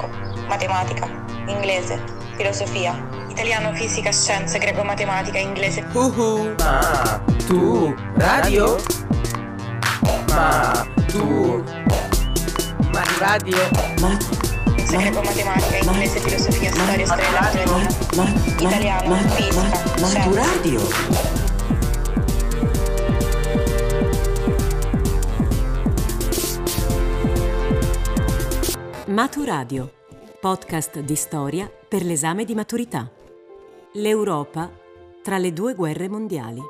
gioco, matematica, inglese, filosofia, italiano, fisica, scienze, greco, matematica, inglese. Uhu. Ma tu radio? Ma tu Ma radio? Ma greco, matematica, inglese, filosofia, storia, storia letteratura, italiano, fisica, Ma tu scienze. radio? Maturadio, podcast di storia per l'esame di maturità. L'Europa tra le due guerre mondiali.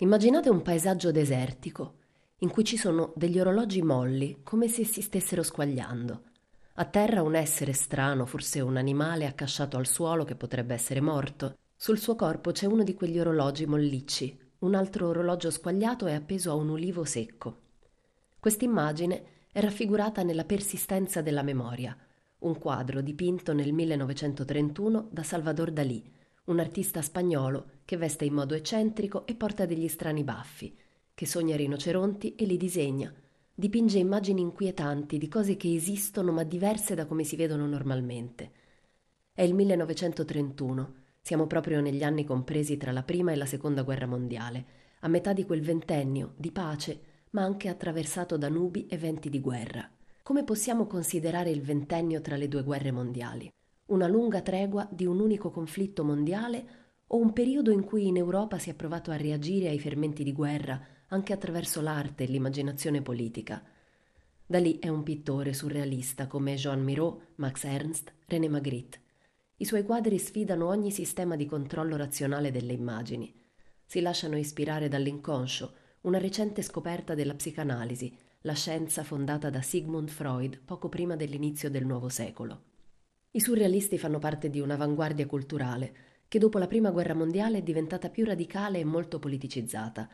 Immaginate un paesaggio desertico in cui ci sono degli orologi molli come se si stessero squagliando. A terra un essere strano, forse un animale accasciato al suolo che potrebbe essere morto. Sul suo corpo c'è uno di quegli orologi mollicci, un altro orologio squagliato è appeso a un ulivo secco. Quest'immagine è raffigurata nella persistenza della memoria, un quadro dipinto nel 1931 da Salvador Dalí, un artista spagnolo che veste in modo eccentrico e porta degli strani baffi, che sogna rinoceronti e li disegna. Dipinge immagini inquietanti di cose che esistono ma diverse da come si vedono normalmente. È il 1931, siamo proprio negli anni compresi tra la prima e la seconda guerra mondiale, a metà di quel ventennio di pace, ma anche attraversato da nubi e venti di guerra. Come possiamo considerare il ventennio tra le due guerre mondiali? Una lunga tregua di un unico conflitto mondiale o un periodo in cui in Europa si è provato a reagire ai fermenti di guerra anche attraverso l'arte e l'immaginazione politica? Dalì è un pittore surrealista come Jean Miro, Max Ernst, René Magritte. I suoi quadri sfidano ogni sistema di controllo razionale delle immagini. Si lasciano ispirare dall'inconscio, una recente scoperta della psicanalisi, la scienza fondata da Sigmund Freud poco prima dell'inizio del nuovo secolo. I surrealisti fanno parte di un'avanguardia culturale che dopo la Prima Guerra Mondiale è diventata più radicale e molto politicizzata.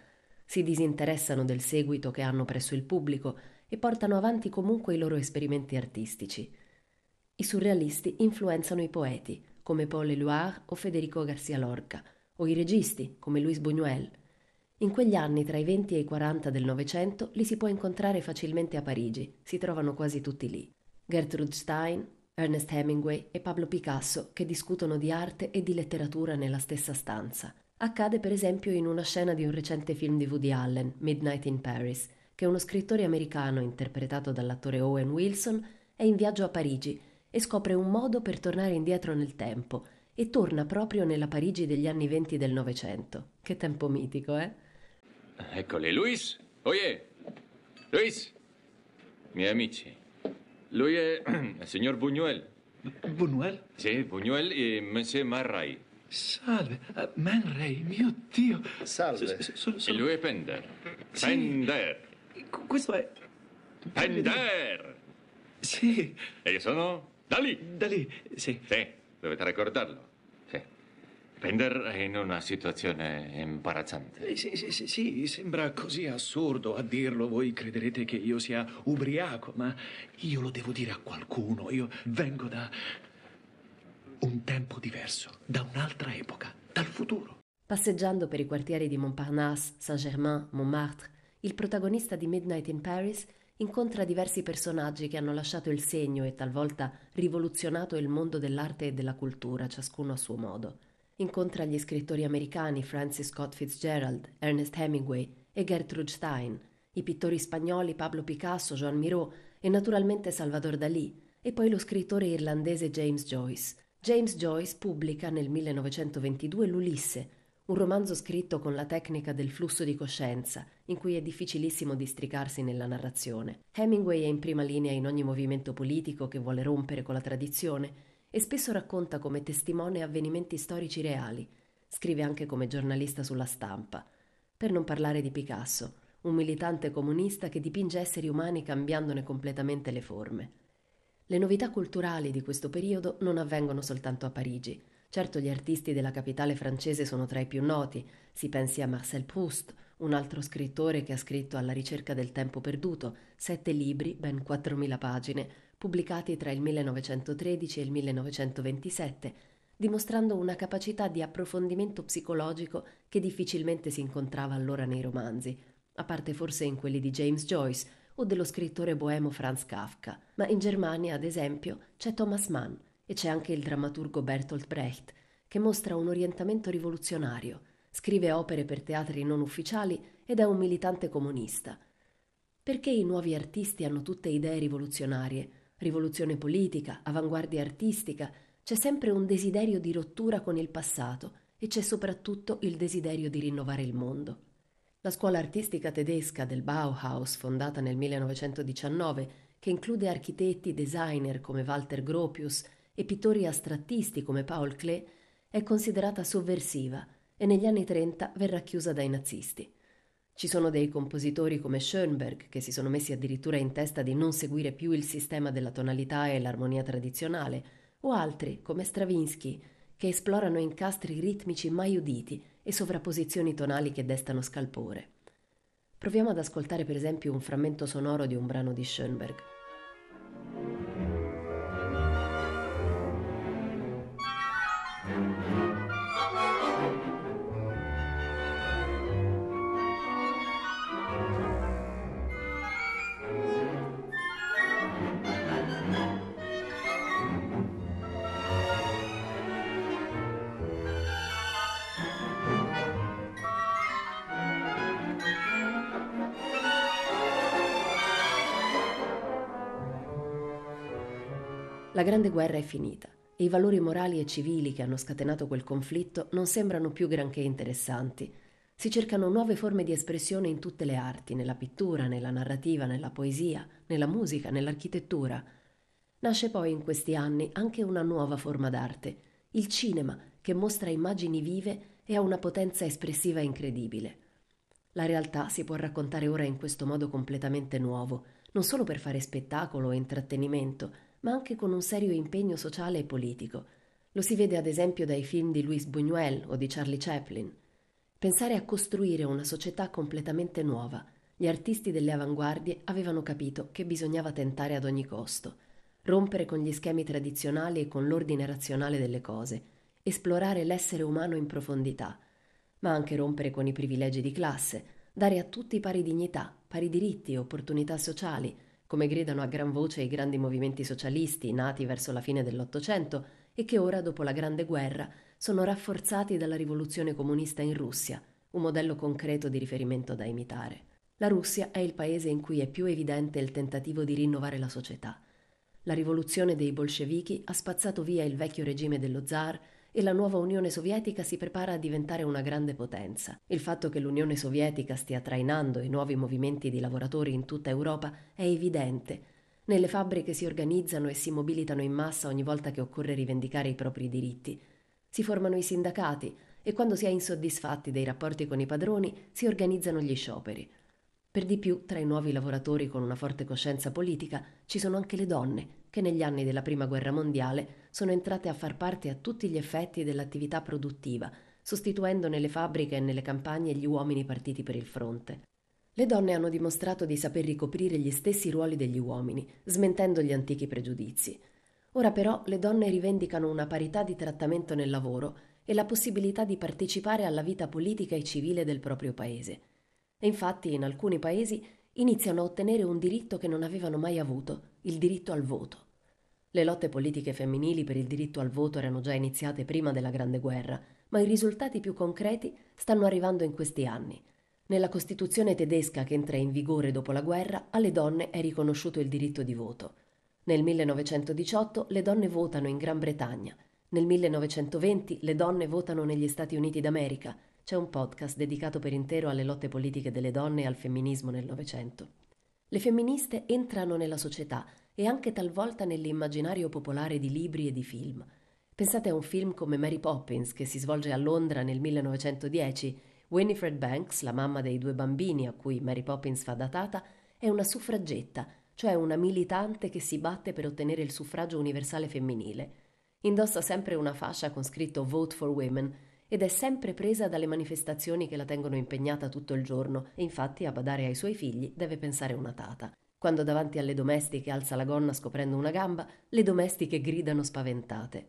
Si disinteressano del seguito che hanno presso il pubblico e portano avanti comunque i loro esperimenti artistici. I surrealisti influenzano i poeti, come Paul Éluard o Federico Garcia Lorca, o i registi, come Louis Buñuel. In quegli anni, tra i 20 e i 40 del Novecento, li si può incontrare facilmente a Parigi, si trovano quasi tutti lì. Gertrude Stein, Ernest Hemingway e Pablo Picasso che discutono di arte e di letteratura nella stessa stanza. Accade per esempio in una scena di un recente film di Woody Allen, Midnight in Paris, che uno scrittore americano interpretato dall'attore Owen Wilson è in viaggio a Parigi e scopre un modo per tornare indietro nel tempo e torna proprio nella Parigi degli anni venti del Novecento. Che tempo mitico, eh? Eccoli, Luis. Oye, Luis. Miei amici. Lui è il signor Buñuel. Buñuel? Sì, Buñuel e Monsieur Marray. Salve, uh, Man Ray, mio Dio. Salve. S- s- E lui è Pender. Sì. Pender. Qu- Questo è... Pender. Sì, E io sono da lì. da lì, sì. Sì, dovete ricordarlo. Pender è in una situazione imbarazzante. Eh, Sì, sì, sì, sì, sembra così assurdo a dirlo. Voi crederete che io sia ubriaco, ma io lo devo dire a qualcuno. Io vengo da un tempo diverso, da un'altra epoca, dal futuro. Passeggiando per i quartieri di Montparnasse, Saint-Germain, Montmartre, il protagonista di Midnight in Paris incontra diversi personaggi che hanno lasciato il segno e talvolta rivoluzionato il mondo dell'arte e della cultura, ciascuno a suo modo. Incontra gli scrittori americani Francis Scott Fitzgerald, Ernest Hemingway e Gertrude Stein, i pittori spagnoli Pablo Picasso, Joan Miró e naturalmente Salvador Dalí, e poi lo scrittore irlandese James Joyce. James Joyce pubblica nel 1922 L'Ulisse, un romanzo scritto con la tecnica del flusso di coscienza, in cui è difficilissimo districarsi nella narrazione. Hemingway è in prima linea in ogni movimento politico che vuole rompere con la tradizione e spesso racconta come testimone avvenimenti storici reali. Scrive anche come giornalista sulla stampa. Per non parlare di Picasso, un militante comunista che dipinge esseri umani cambiandone completamente le forme. Le novità culturali di questo periodo non avvengono soltanto a Parigi. Certo gli artisti della capitale francese sono tra i più noti, si pensi a Marcel Proust, un altro scrittore che ha scritto Alla ricerca del tempo perduto, sette libri, ben 4.000 pagine, pubblicati tra il 1913 e il 1927, dimostrando una capacità di approfondimento psicologico che difficilmente si incontrava allora nei romanzi, a parte forse in quelli di James Joyce o dello scrittore boemo Franz Kafka, ma in Germania, ad esempio, c'è Thomas Mann e c'è anche il drammaturgo Bertolt Brecht, che mostra un orientamento rivoluzionario, scrive opere per teatri non ufficiali ed è un militante comunista. Perché i nuovi artisti hanno tutte idee rivoluzionarie, rivoluzione politica, avanguardia artistica, c'è sempre un desiderio di rottura con il passato e c'è soprattutto il desiderio di rinnovare il mondo. La scuola artistica tedesca del Bauhaus, fondata nel 1919, che include architetti, designer come Walter Gropius e pittori astrattisti come Paul Klee, è considerata sovversiva e negli anni 30 verrà chiusa dai nazisti. Ci sono dei compositori come Schoenberg che si sono messi addirittura in testa di non seguire più il sistema della tonalità e l'armonia tradizionale, o altri come Stravinsky che esplorano incastri ritmici mai uditi e sovrapposizioni tonali che destano scalpore. Proviamo ad ascoltare per esempio un frammento sonoro di un brano di Schoenberg. Grande Guerra è finita e i valori morali e civili che hanno scatenato quel conflitto non sembrano più granché interessanti. Si cercano nuove forme di espressione in tutte le arti, nella pittura, nella narrativa, nella poesia, nella musica, nell'architettura. Nasce poi in questi anni anche una nuova forma d'arte, il cinema, che mostra immagini vive e ha una potenza espressiva incredibile. La realtà si può raccontare ora in questo modo completamente nuovo, non solo per fare spettacolo o intrattenimento, ma anche con un serio impegno sociale e politico. Lo si vede ad esempio dai film di Louis Buñuel o di Charlie Chaplin. Pensare a costruire una società completamente nuova. Gli artisti delle avanguardie avevano capito che bisognava tentare ad ogni costo, rompere con gli schemi tradizionali e con l'ordine razionale delle cose, esplorare l'essere umano in profondità, ma anche rompere con i privilegi di classe, dare a tutti pari dignità, pari diritti e opportunità sociali, come gridano a gran voce i grandi movimenti socialisti nati verso la fine dell'Ottocento e che ora, dopo la Grande Guerra, sono rafforzati dalla rivoluzione comunista in Russia, un modello concreto di riferimento da imitare. La Russia è il paese in cui è più evidente il tentativo di rinnovare la società. La rivoluzione dei bolscevichi ha spazzato via il vecchio regime dello zar e la nuova Unione Sovietica si prepara a diventare una grande potenza. Il fatto che l'Unione Sovietica stia trainando i nuovi movimenti di lavoratori in tutta Europa è evidente. Nelle fabbriche si organizzano e si mobilitano in massa ogni volta che occorre rivendicare i propri diritti. Si formano i sindacati e quando si è insoddisfatti dei rapporti con i padroni si organizzano gli scioperi. Per di più, tra i nuovi lavoratori con una forte coscienza politica ci sono anche le donne, che negli anni della Prima Guerra Mondiale sono entrate a far parte a tutti gli effetti dell'attività produttiva, sostituendo nelle fabbriche e nelle campagne gli uomini partiti per il fronte. Le donne hanno dimostrato di saper ricoprire gli stessi ruoli degli uomini, smentendo gli antichi pregiudizi. Ora però le donne rivendicano una parità di trattamento nel lavoro e la possibilità di partecipare alla vita politica e civile del proprio paese e infatti in alcuni paesi iniziano a ottenere un diritto che non avevano mai avuto, il diritto al voto. Le lotte politiche femminili per il diritto al voto erano già iniziate prima della Grande Guerra, ma i risultati più concreti stanno arrivando in questi anni. Nella Costituzione tedesca che entra in vigore dopo la guerra, alle donne è riconosciuto il diritto di voto. Nel 1918 le donne votano in Gran Bretagna. Nel 1920 le donne votano negli Stati Uniti d'America c'è un podcast dedicato per intero alle lotte politiche delle donne e al femminismo nel Novecento. Le femministe entrano nella società e anche talvolta nell'immaginario popolare di libri e di film. Pensate a un film come Mary Poppins che si svolge a Londra nel 1910. Winifred Banks, la mamma dei due bambini a cui Mary Poppins fa datata, è una suffragetta, cioè una militante che si batte per ottenere il suffragio universale femminile. Indossa sempre una fascia con scritto Vote for Women ed è sempre presa dalle manifestazioni che la tengono impegnata tutto il giorno e infatti a badare ai suoi figli deve pensare una tata. Quando davanti alle domestiche alza la gonna scoprendo una gamba, le domestiche gridano spaventate.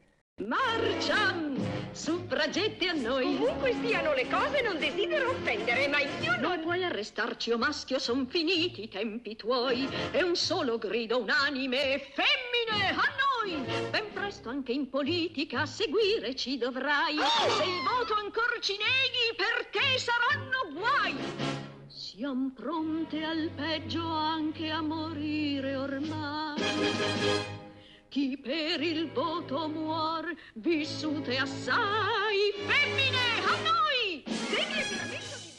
Marcian, suffragette a noi. Ovunque stiano le cose non desidero offendere, ma io non... Non puoi arrestarci, o maschio, son finiti i tempi tuoi. E un solo grido unanime, femmine, a noi! Ben presto anche in politica a seguire ci dovrai. Se il voto ancora ci neghi, per te saranno guai. Siamo pronte al peggio anche a morire ormai. Chi per il voto muor, vissute assai, femmine, a noi!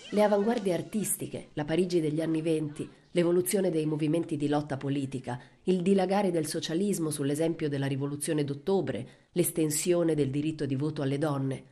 Le avanguardie artistiche, la Parigi degli anni venti, l'evoluzione dei movimenti di lotta politica, il dilagare del socialismo sull'esempio della rivoluzione d'ottobre, l'estensione del diritto di voto alle donne.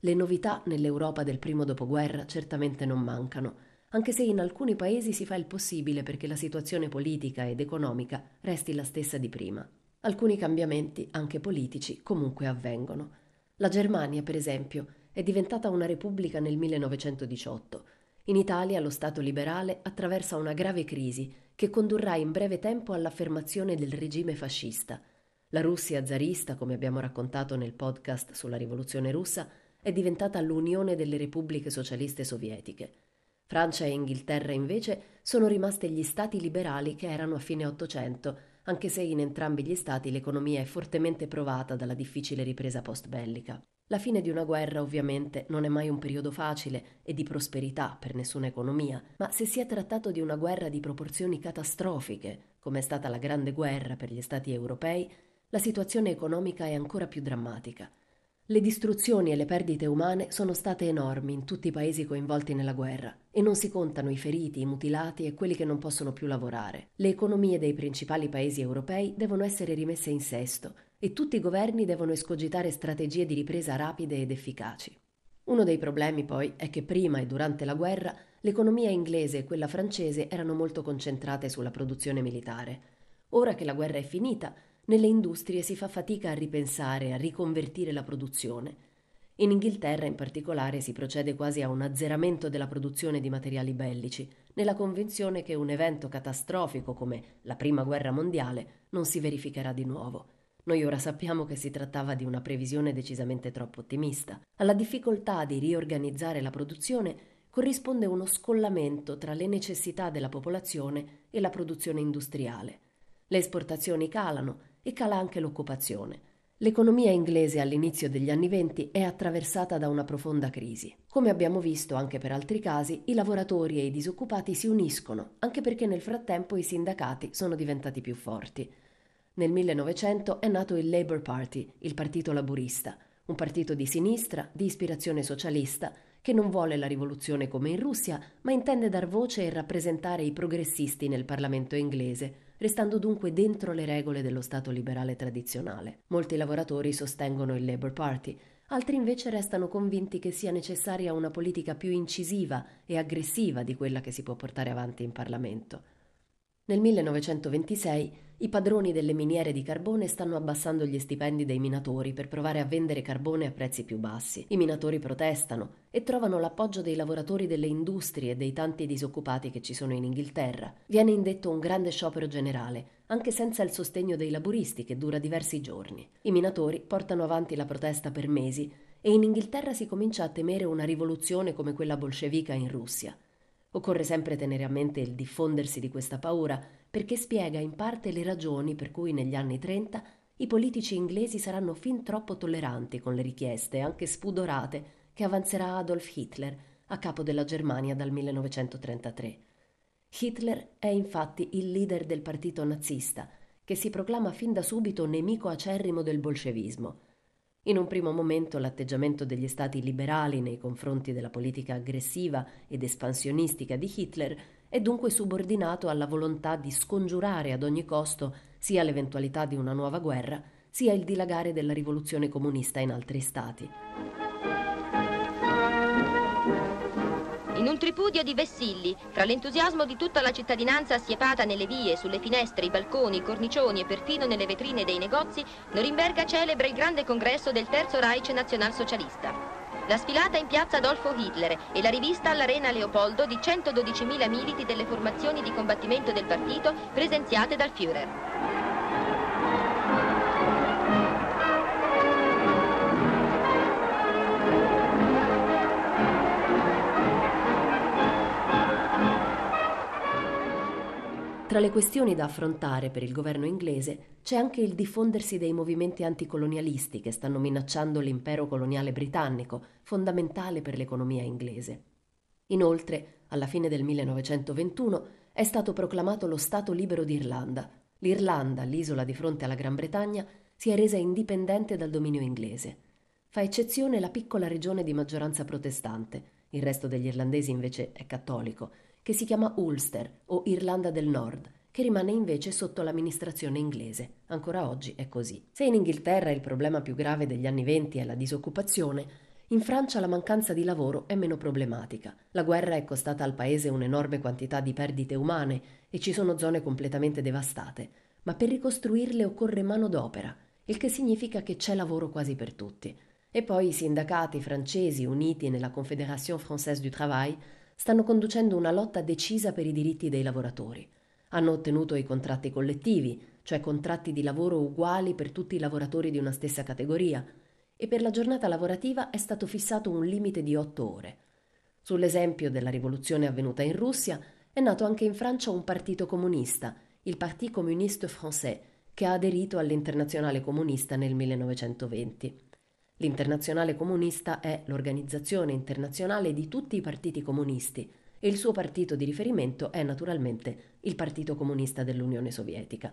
Le novità nell'Europa del primo dopoguerra certamente non mancano, anche se in alcuni paesi si fa il possibile perché la situazione politica ed economica resti la stessa di prima. Alcuni cambiamenti, anche politici, comunque avvengono. La Germania, per esempio, è diventata una repubblica nel 1918. In Italia lo Stato liberale attraversa una grave crisi che condurrà in breve tempo all'affermazione del regime fascista. La Russia zarista, come abbiamo raccontato nel podcast sulla rivoluzione russa, è diventata l'Unione delle Repubbliche Socialiste Sovietiche. Francia e Inghilterra invece sono rimaste gli stati liberali che erano a fine Ottocento, anche se in entrambi gli stati l'economia è fortemente provata dalla difficile ripresa post-bellica. La fine di una guerra ovviamente non è mai un periodo facile e di prosperità per nessuna economia, ma se si è trattato di una guerra di proporzioni catastrofiche, come è stata la Grande Guerra per gli stati europei, la situazione economica è ancora più drammatica. Le distruzioni e le perdite umane sono state enormi in tutti i paesi coinvolti nella guerra e non si contano i feriti, i mutilati e quelli che non possono più lavorare. Le economie dei principali paesi europei devono essere rimesse in sesto e tutti i governi devono escogitare strategie di ripresa rapide ed efficaci. Uno dei problemi poi è che prima e durante la guerra l'economia inglese e quella francese erano molto concentrate sulla produzione militare. Ora che la guerra è finita, nelle industrie si fa fatica a ripensare, a riconvertire la produzione. In Inghilterra in particolare si procede quasi a un azzeramento della produzione di materiali bellici, nella convinzione che un evento catastrofico come la Prima Guerra Mondiale non si verificherà di nuovo. Noi ora sappiamo che si trattava di una previsione decisamente troppo ottimista. Alla difficoltà di riorganizzare la produzione corrisponde uno scollamento tra le necessità della popolazione e la produzione industriale. Le esportazioni calano e cala anche l'occupazione. L'economia inglese all'inizio degli anni venti è attraversata da una profonda crisi. Come abbiamo visto anche per altri casi, i lavoratori e i disoccupati si uniscono, anche perché nel frattempo i sindacati sono diventati più forti. Nel 1900 è nato il Labour Party, il partito laburista, un partito di sinistra, di ispirazione socialista, che non vuole la rivoluzione come in Russia, ma intende dar voce e rappresentare i progressisti nel Parlamento inglese, restando dunque dentro le regole dello Stato liberale tradizionale. Molti lavoratori sostengono il Labour Party, altri invece restano convinti che sia necessaria una politica più incisiva e aggressiva di quella che si può portare avanti in Parlamento. Nel 1926 i padroni delle miniere di carbone stanno abbassando gli stipendi dei minatori per provare a vendere carbone a prezzi più bassi. I minatori protestano e trovano l'appoggio dei lavoratori delle industrie e dei tanti disoccupati che ci sono in Inghilterra. Viene indetto un grande sciopero generale, anche senza il sostegno dei laburisti che dura diversi giorni. I minatori portano avanti la protesta per mesi e in Inghilterra si comincia a temere una rivoluzione come quella bolscevica in Russia. Occorre sempre tenere a mente il diffondersi di questa paura perché spiega in parte le ragioni per cui negli anni 30 i politici inglesi saranno fin troppo tolleranti con le richieste, anche spudorate, che avanzerà Adolf Hitler a capo della Germania dal 1933. Hitler è infatti il leader del partito nazista, che si proclama fin da subito nemico acerrimo del bolscevismo in un primo momento l'atteggiamento degli stati liberali nei confronti della politica aggressiva ed espansionistica di Hitler è dunque subordinato alla volontà di scongiurare ad ogni costo sia l'eventualità di una nuova guerra, sia il dilagare della rivoluzione comunista in altri stati. Tripudio di vessilli, fra l'entusiasmo di tutta la cittadinanza assiepata nelle vie, sulle finestre, i balconi, i cornicioni e perfino nelle vetrine dei negozi, Norimberga celebra il grande congresso del Terzo Reich nazionalsocialista. La sfilata in piazza Adolfo Hitler e la rivista all'Arena Leopoldo di 112.000 militi delle formazioni di combattimento del partito presenziate dal Führer. Tra le questioni da affrontare per il governo inglese c'è anche il diffondersi dei movimenti anticolonialisti che stanno minacciando l'impero coloniale britannico, fondamentale per l'economia inglese. Inoltre, alla fine del 1921, è stato proclamato lo Stato libero d'Irlanda. L'Irlanda, l'isola di fronte alla Gran Bretagna, si è resa indipendente dal dominio inglese. Fa eccezione la piccola regione di maggioranza protestante, il resto degli irlandesi invece è cattolico, che si chiama Ulster o Irlanda del Nord, che rimane invece sotto l'amministrazione inglese. Ancora oggi è così. Se in Inghilterra il problema più grave degli anni venti è la disoccupazione, in Francia la mancanza di lavoro è meno problematica. La guerra è costata al paese un'enorme quantità di perdite umane e ci sono zone completamente devastate, ma per ricostruirle occorre manodopera, il che significa che c'è lavoro quasi per tutti. E poi i sindacati francesi uniti nella Confédération Française du Travail stanno conducendo una lotta decisa per i diritti dei lavoratori. Hanno ottenuto i contratti collettivi, cioè contratti di lavoro uguali per tutti i lavoratori di una stessa categoria, e per la giornata lavorativa è stato fissato un limite di otto ore. Sull'esempio della rivoluzione avvenuta in Russia, è nato anche in Francia un partito comunista, il Parti communiste français, che ha aderito all'Internazionale comunista nel 1920. L'Internazionale comunista è l'organizzazione internazionale di tutti i partiti comunisti e il suo partito di riferimento è naturalmente il Partito Comunista dell'Unione Sovietica.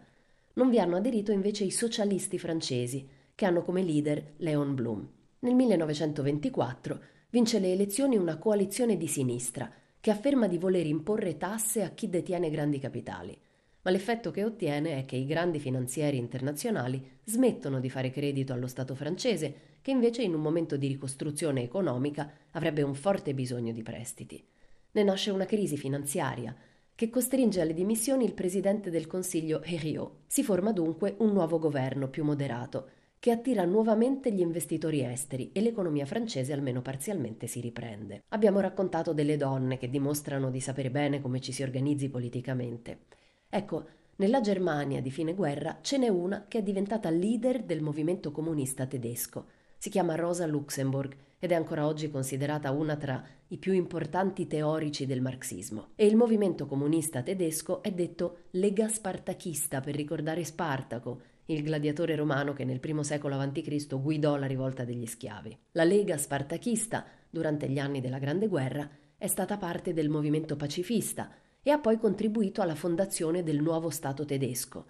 Non vi hanno aderito invece i socialisti francesi, che hanno come leader Léon Blum. Nel 1924 vince le elezioni una coalizione di sinistra che afferma di voler imporre tasse a chi detiene grandi capitali. Ma l'effetto che ottiene è che i grandi finanzieri internazionali smettono di fare credito allo Stato francese, che invece in un momento di ricostruzione economica avrebbe un forte bisogno di prestiti. Ne nasce una crisi finanziaria che costringe alle dimissioni il presidente del Consiglio Herriot. Si forma dunque un nuovo governo più moderato, che attira nuovamente gli investitori esteri e l'economia francese almeno parzialmente si riprende. Abbiamo raccontato delle donne che dimostrano di sapere bene come ci si organizzi politicamente. Ecco, nella Germania di fine guerra ce n'è una che è diventata leader del movimento comunista tedesco. Si chiama Rosa Luxemburg ed è ancora oggi considerata una tra i più importanti teorici del marxismo. E il movimento comunista tedesco è detto Lega Spartachista per ricordare Spartaco, il gladiatore romano che nel I secolo a.C. guidò la rivolta degli schiavi. La Lega Spartachista, durante gli anni della Grande Guerra, è stata parte del movimento pacifista e ha poi contribuito alla fondazione del nuovo Stato tedesco.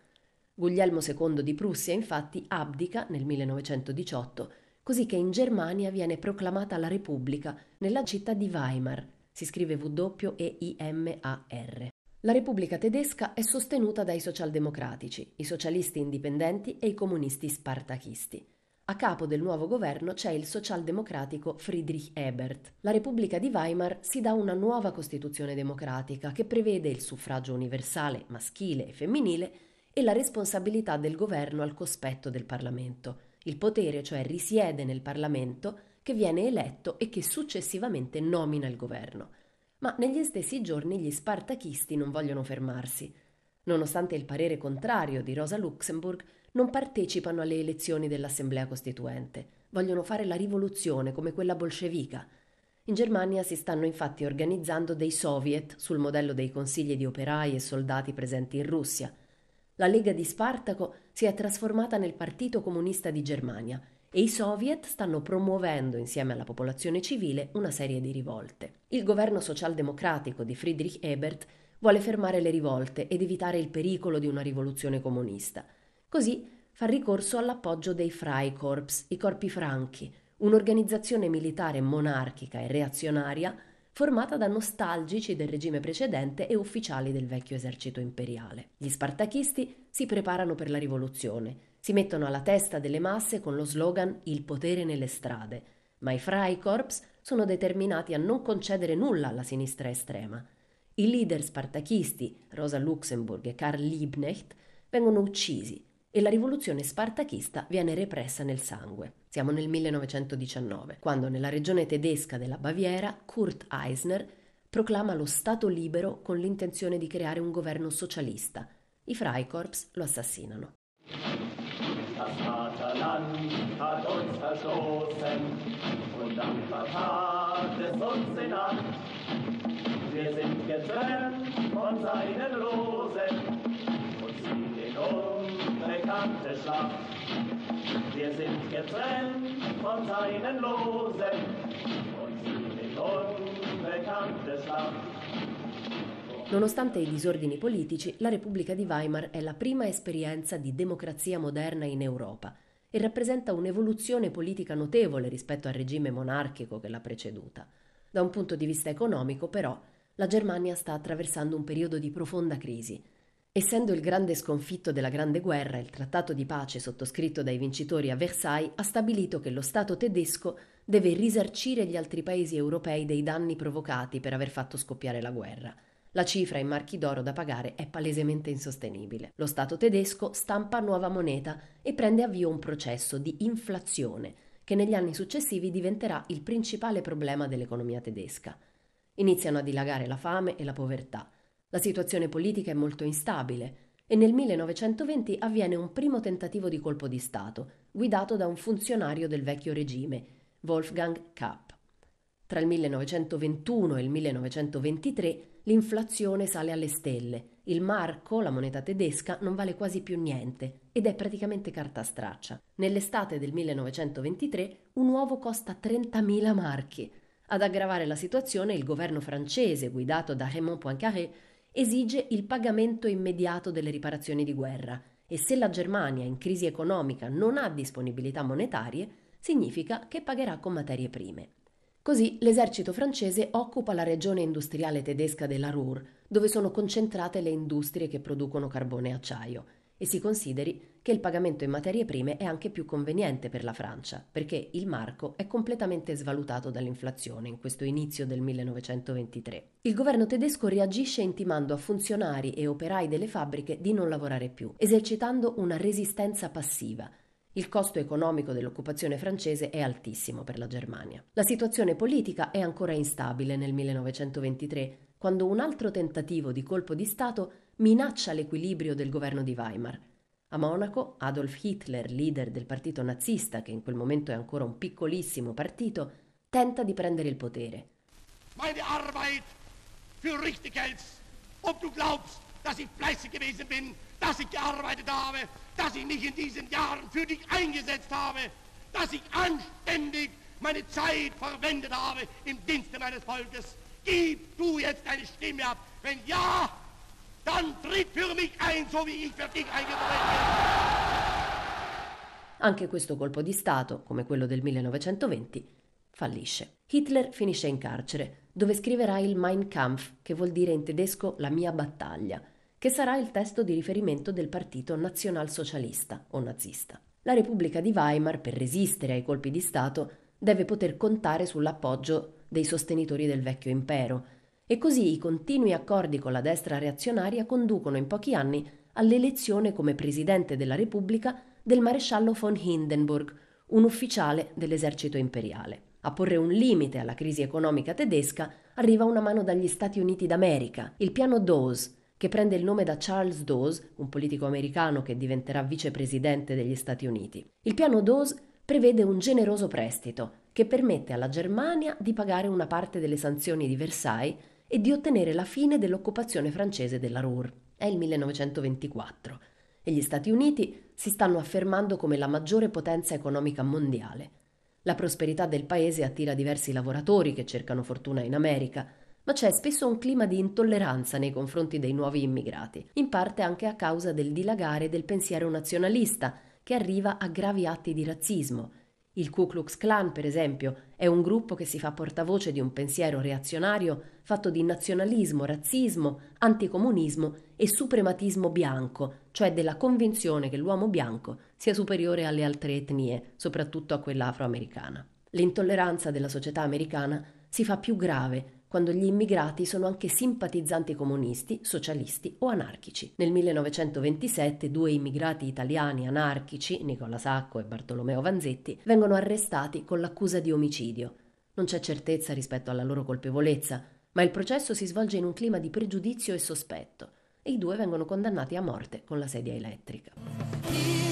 Guglielmo II di Prussia infatti abdica nel 1918, così che in Germania viene proclamata la Repubblica nella città di Weimar, si scrive W-E-I-M-A-R. La Repubblica tedesca è sostenuta dai socialdemocratici, i socialisti indipendenti e i comunisti spartachisti. A capo del nuovo governo c'è il socialdemocratico Friedrich Ebert. La Repubblica di Weimar si dà una nuova Costituzione democratica che prevede il suffragio universale maschile e femminile e la responsabilità del governo al cospetto del Parlamento. Il potere, cioè, risiede nel Parlamento che viene eletto e che successivamente nomina il governo ma negli stessi giorni gli spartachisti non vogliono fermarsi. Nonostante il parere contrario di Rosa Luxemburg, non partecipano alle elezioni dell'Assemblea Costituente. Vogliono fare la rivoluzione come quella bolscevica. In Germania si stanno infatti organizzando dei soviet sul modello dei consigli di operai e soldati presenti in Russia. La Lega di Spartaco si è trasformata nel Partito Comunista di Germania e i soviet stanno promuovendo insieme alla popolazione civile una serie di rivolte. Il governo socialdemocratico di Friedrich Ebert vuole fermare le rivolte ed evitare il pericolo di una rivoluzione comunista. Così fa ricorso all'appoggio dei Freikorps, i corpi franchi, un'organizzazione militare monarchica e reazionaria formata da nostalgici del regime precedente e ufficiali del vecchio esercito imperiale. Gli spartachisti si preparano per la rivoluzione si mettono alla testa delle masse con lo slogan Il potere nelle strade, ma i Freikorps sono determinati a non concedere nulla alla sinistra estrema. I leader spartachisti, Rosa Luxemburg e Karl Liebknecht, vengono uccisi e la rivoluzione spartachista viene repressa nel sangue. Siamo nel 1919, quando nella regione tedesca della Baviera Kurt Eisner proclama lo Stato libero con l'intenzione di creare un governo socialista. I Freikorps lo assassinano. Vaterland hat uns verstoßen und dann vertat es uns. Wir sind getrennt von seinen Rosen in unbekannte Schlacht. Wir sind getrennt von seinen Losen und ziehen in unbekannte Schlacht. Nonostante i disordini politici, la Repubblica di Weimar è la prima esperienza di democrazia moderna in Europa e rappresenta un'evoluzione politica notevole rispetto al regime monarchico che l'ha preceduta. Da un punto di vista economico, però, la Germania sta attraversando un periodo di profonda crisi. Essendo il grande sconfitto della Grande Guerra, il trattato di pace sottoscritto dai vincitori a Versailles ha stabilito che lo Stato tedesco deve risarcire gli altri paesi europei dei danni provocati per aver fatto scoppiare la guerra. La cifra in marchi d'oro da pagare è palesemente insostenibile. Lo Stato tedesco stampa nuova moneta e prende avvio un processo di inflazione che negli anni successivi diventerà il principale problema dell'economia tedesca. Iniziano a dilagare la fame e la povertà. La situazione politica è molto instabile e nel 1920 avviene un primo tentativo di colpo di Stato, guidato da un funzionario del vecchio regime, Wolfgang Kapp. Tra il 1921 e il 1923 l'inflazione sale alle stelle, il marco, la moneta tedesca, non vale quasi più niente ed è praticamente carta straccia. Nell'estate del 1923 un uovo costa 30.000 marchi. Ad aggravare la situazione il governo francese, guidato da Raymond Poincaré, esige il pagamento immediato delle riparazioni di guerra e se la Germania in crisi economica non ha disponibilità monetarie, significa che pagherà con materie prime. Così l'esercito francese occupa la regione industriale tedesca della Ruhr, dove sono concentrate le industrie che producono carbone e acciaio, e si consideri che il pagamento in materie prime è anche più conveniente per la Francia, perché il marco è completamente svalutato dall'inflazione in questo inizio del 1923. Il governo tedesco reagisce intimando a funzionari e operai delle fabbriche di non lavorare più, esercitando una resistenza passiva, il costo economico dell'occupazione francese è altissimo per la Germania. La situazione politica è ancora instabile nel 1923, quando un altro tentativo di colpo di Stato minaccia l'equilibrio del governo di Weimar. A Monaco, Adolf Hitler, leader del partito nazista, che in quel momento è ancora un piccolissimo partito, tenta di prendere il potere. Meine Arbeit für richtig hältst, ob du glaubst, dass ich fleißig gewesen bin, dass ich gearbeitet habe, dass ich mich in diesen Jahren für dich eingesetzt habe, dass ich anständig meine Zeit verwendet habe im Dienste meines Volkes. Gib du jetzt deine Stimme ab. Wenn ja, dann tritt für mich ein, so wie ich für dich eingetreten bin. Anche questo colpo di Stato, come quello del 1920, fallisce. Hitler finisce in carcere, dove scriverà il Mein Kampf, che vuol dire in tedesco la mia battaglia, che sarà il testo di riferimento del partito nazionalsocialista o nazista. La Repubblica di Weimar, per resistere ai colpi di Stato, deve poter contare sull'appoggio dei sostenitori del vecchio impero, e così i continui accordi con la destra reazionaria conducono in pochi anni all'elezione come presidente della Repubblica del maresciallo von Hindenburg, un ufficiale dell'esercito imperiale. A porre un limite alla crisi economica tedesca arriva una mano dagli Stati Uniti d'America, il piano Dawes, che prende il nome da Charles Dawes, un politico americano che diventerà vicepresidente degli Stati Uniti. Il piano Dawes prevede un generoso prestito che permette alla Germania di pagare una parte delle sanzioni di Versailles e di ottenere la fine dell'occupazione francese della Ruhr. È il 1924 e gli Stati Uniti si stanno affermando come la maggiore potenza economica mondiale. La prosperità del paese attira diversi lavoratori che cercano fortuna in America, ma c'è spesso un clima di intolleranza nei confronti dei nuovi immigrati, in parte anche a causa del dilagare del pensiero nazionalista, che arriva a gravi atti di razzismo. Il Ku Klux Klan, per esempio, è un gruppo che si fa portavoce di un pensiero reazionario fatto di nazionalismo, razzismo, anticomunismo e suprematismo bianco, cioè della convinzione che l'uomo bianco sia superiore alle altre etnie, soprattutto a quella afroamericana. L'intolleranza della società americana si fa più grave quando gli immigrati sono anche simpatizzanti comunisti, socialisti o anarchici. Nel 1927 due immigrati italiani anarchici, Nicola Sacco e Bartolomeo Vanzetti, vengono arrestati con l'accusa di omicidio. Non c'è certezza rispetto alla loro colpevolezza, ma il processo si svolge in un clima di pregiudizio e sospetto e i due vengono condannati a morte con la sedia elettrica.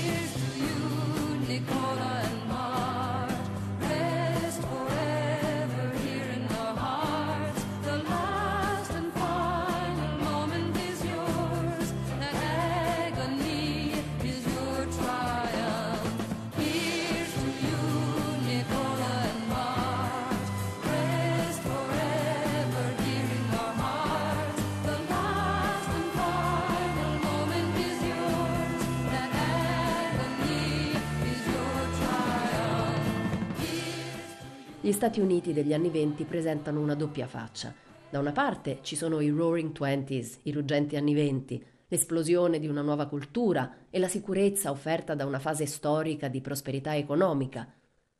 Stati Uniti degli anni venti presentano una doppia faccia. Da una parte ci sono i Roaring Twenties, i ruggenti anni venti, l'esplosione di una nuova cultura e la sicurezza offerta da una fase storica di prosperità economica.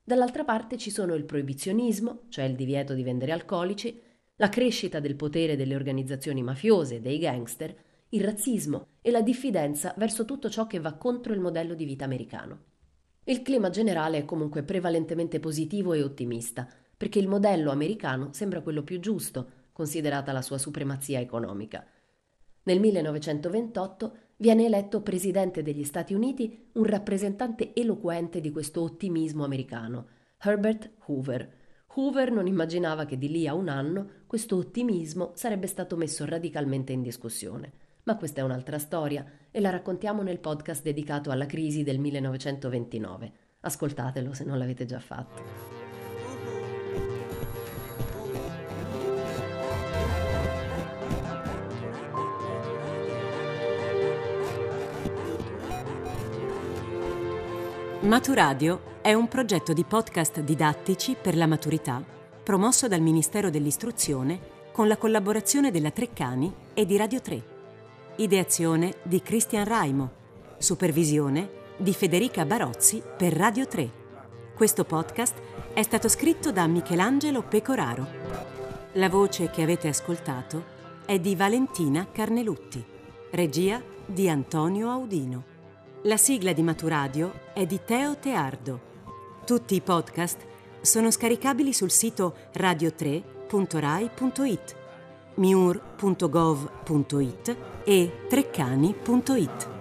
Dall'altra parte ci sono il proibizionismo, cioè il divieto di vendere alcolici, la crescita del potere delle organizzazioni mafiose, dei gangster, il razzismo e la diffidenza verso tutto ciò che va contro il modello di vita americano. Il clima generale è comunque prevalentemente positivo e ottimista, perché il modello americano sembra quello più giusto, considerata la sua supremazia economica. Nel 1928 viene eletto presidente degli Stati Uniti un rappresentante eloquente di questo ottimismo americano, Herbert Hoover. Hoover non immaginava che di lì a un anno questo ottimismo sarebbe stato messo radicalmente in discussione. Ma questa è un'altra storia e la raccontiamo nel podcast dedicato alla crisi del 1929. Ascoltatelo se non l'avete già fatto. Maturadio è un progetto di podcast didattici per la maturità promosso dal Ministero dell'Istruzione con la collaborazione della Treccani e di Radio 3. Ideazione di Cristian Raimo. Supervisione di Federica Barozzi per Radio 3. Questo podcast è stato scritto da Michelangelo Pecoraro. La voce che avete ascoltato è di Valentina Carnelutti. Regia di Antonio Audino. La sigla di Maturadio è di Teo Teardo. Tutti i podcast sono scaricabili sul sito radio3.rai.it miur.gov.it e treccani.it.